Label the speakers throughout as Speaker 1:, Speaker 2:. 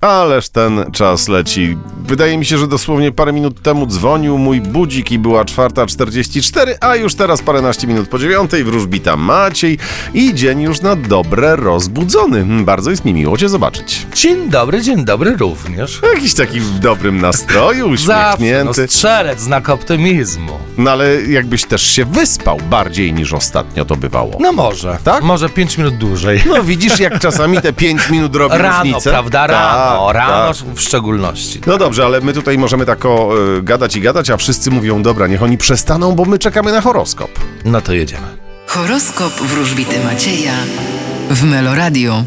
Speaker 1: Ależ ten czas leci. Wydaje mi się, że dosłownie parę minut temu dzwonił mój budzik i była 4.44, a już teraz paręnaście minut po dziewiątej wróżbita Maciej i dzień już na dobre rozbudzony. Bardzo jest mi miło Cię zobaczyć.
Speaker 2: Dzień dobry, dzień dobry również.
Speaker 1: Jakiś taki w dobrym nastroju,
Speaker 2: Zawsze, no
Speaker 1: uśmiechnięty.
Speaker 2: strzelec, znak optymizmu.
Speaker 1: No ale jakbyś też się wyspał bardziej niż ostatnio to bywało.
Speaker 2: No może,
Speaker 1: Tak?
Speaker 2: Może 5 minut dłużej.
Speaker 1: No widzisz, jak czasami te 5 minut robi
Speaker 2: Rano,
Speaker 1: różnicę.
Speaker 2: prawda? Rano,
Speaker 1: Tak,
Speaker 2: rano
Speaker 1: tak.
Speaker 2: w szczególności.
Speaker 1: No dobrze, ale my tutaj możemy tak o, y, gadać i gadać, a wszyscy mówią, dobra, niech oni przestaną, bo my czekamy na horoskop.
Speaker 2: No to jedziemy.
Speaker 3: Horoskop wróżbity Macieja w Meloradio.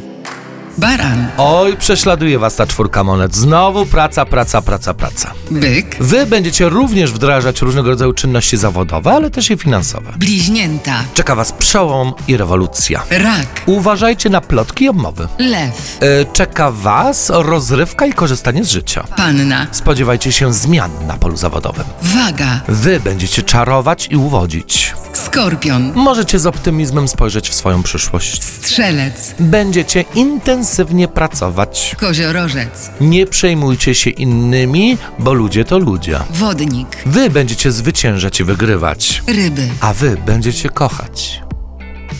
Speaker 3: Baran,
Speaker 2: Oj, prześladuje was ta czwórka monet. Znowu praca, praca, praca, praca.
Speaker 3: byk,
Speaker 2: Wy będziecie również wdrażać różnego rodzaju czynności zawodowe, ale też i finansowe.
Speaker 3: bliźnięta,
Speaker 2: Czeka was przełom i rewolucja.
Speaker 3: rak,
Speaker 2: Uważajcie na plotki i obmowy.
Speaker 3: lew,
Speaker 2: E, Czeka was rozrywka i korzystanie z życia.
Speaker 3: panna,
Speaker 2: Spodziewajcie się zmian na polu zawodowym.
Speaker 3: waga,
Speaker 2: Wy będziecie czarować i uwodzić.
Speaker 3: skorpion,
Speaker 2: Możecie z optymizmem spojrzeć w swoją przyszłość.
Speaker 3: strzelec,
Speaker 2: Będziecie intensywnie pracować.
Speaker 3: koziorożec,
Speaker 2: Nie przejmujcie się innymi, bo ludzie to ludzie.
Speaker 3: wodnik,
Speaker 2: Wy będziecie zwyciężać i wygrywać,
Speaker 3: ryby,
Speaker 2: a wy będziecie kochać.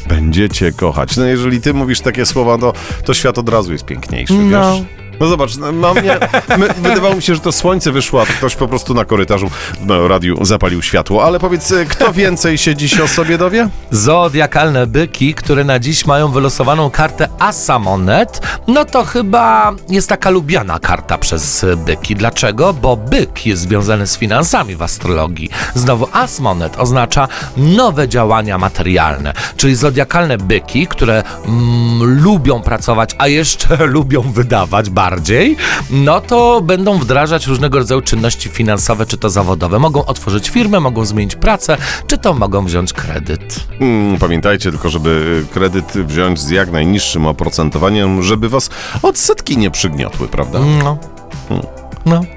Speaker 1: Będziecie kochać. No jeżeli ty mówisz takie słowa, to, to świat od razu jest piękniejszy,
Speaker 2: No.
Speaker 1: wiesz? No zobacz, no, mam nie, my, wydawało mi się, że to słońce wyszło, a ktoś po prostu na korytarzu w radiu zapalił światło. Ale powiedz, y, kto więcej się dziś o sobie dowie?
Speaker 2: Zodiakalne byki, które na dziś mają wylosowaną kartę Asamonet, no to chyba jest taka lubiana karta przez byki. Dlaczego? Bo byk jest związany z finansami w astrologii. Znowu Asmonet oznacza nowe działania materialne, czyli zodiakalne byki, które mm, lubią pracować, a jeszcze lubią wydawać bardziej, no to będą wdrażać różnego rodzaju czynności finansowe, czy to zawodowe. Mogą otworzyć firmę, mogą zmienić pracę, czy to mogą wziąć kredyt.
Speaker 1: Mm, pamiętajcie tylko, żeby kredyt wziąć z jak najniższym oprocentowaniem, żeby was odsetki nie przygniotły, prawda?
Speaker 2: No. No.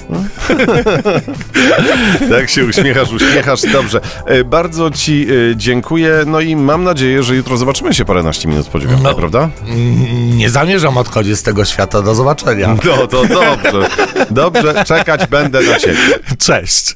Speaker 1: Tak się uśmiechasz, uśmiechasz. Dobrze. E, Bardzo ci e, dziękuję. No i mam nadzieję, że jutro zobaczymy się paręnaście minut po dziewiątej,
Speaker 2: No.
Speaker 1: prawda?
Speaker 2: Mm, Nie zamierzam odchodzić z tego świata. Do zobaczenia.
Speaker 1: No to dobrze. Dobrze, czekać będę na ciebie.
Speaker 2: Cześć.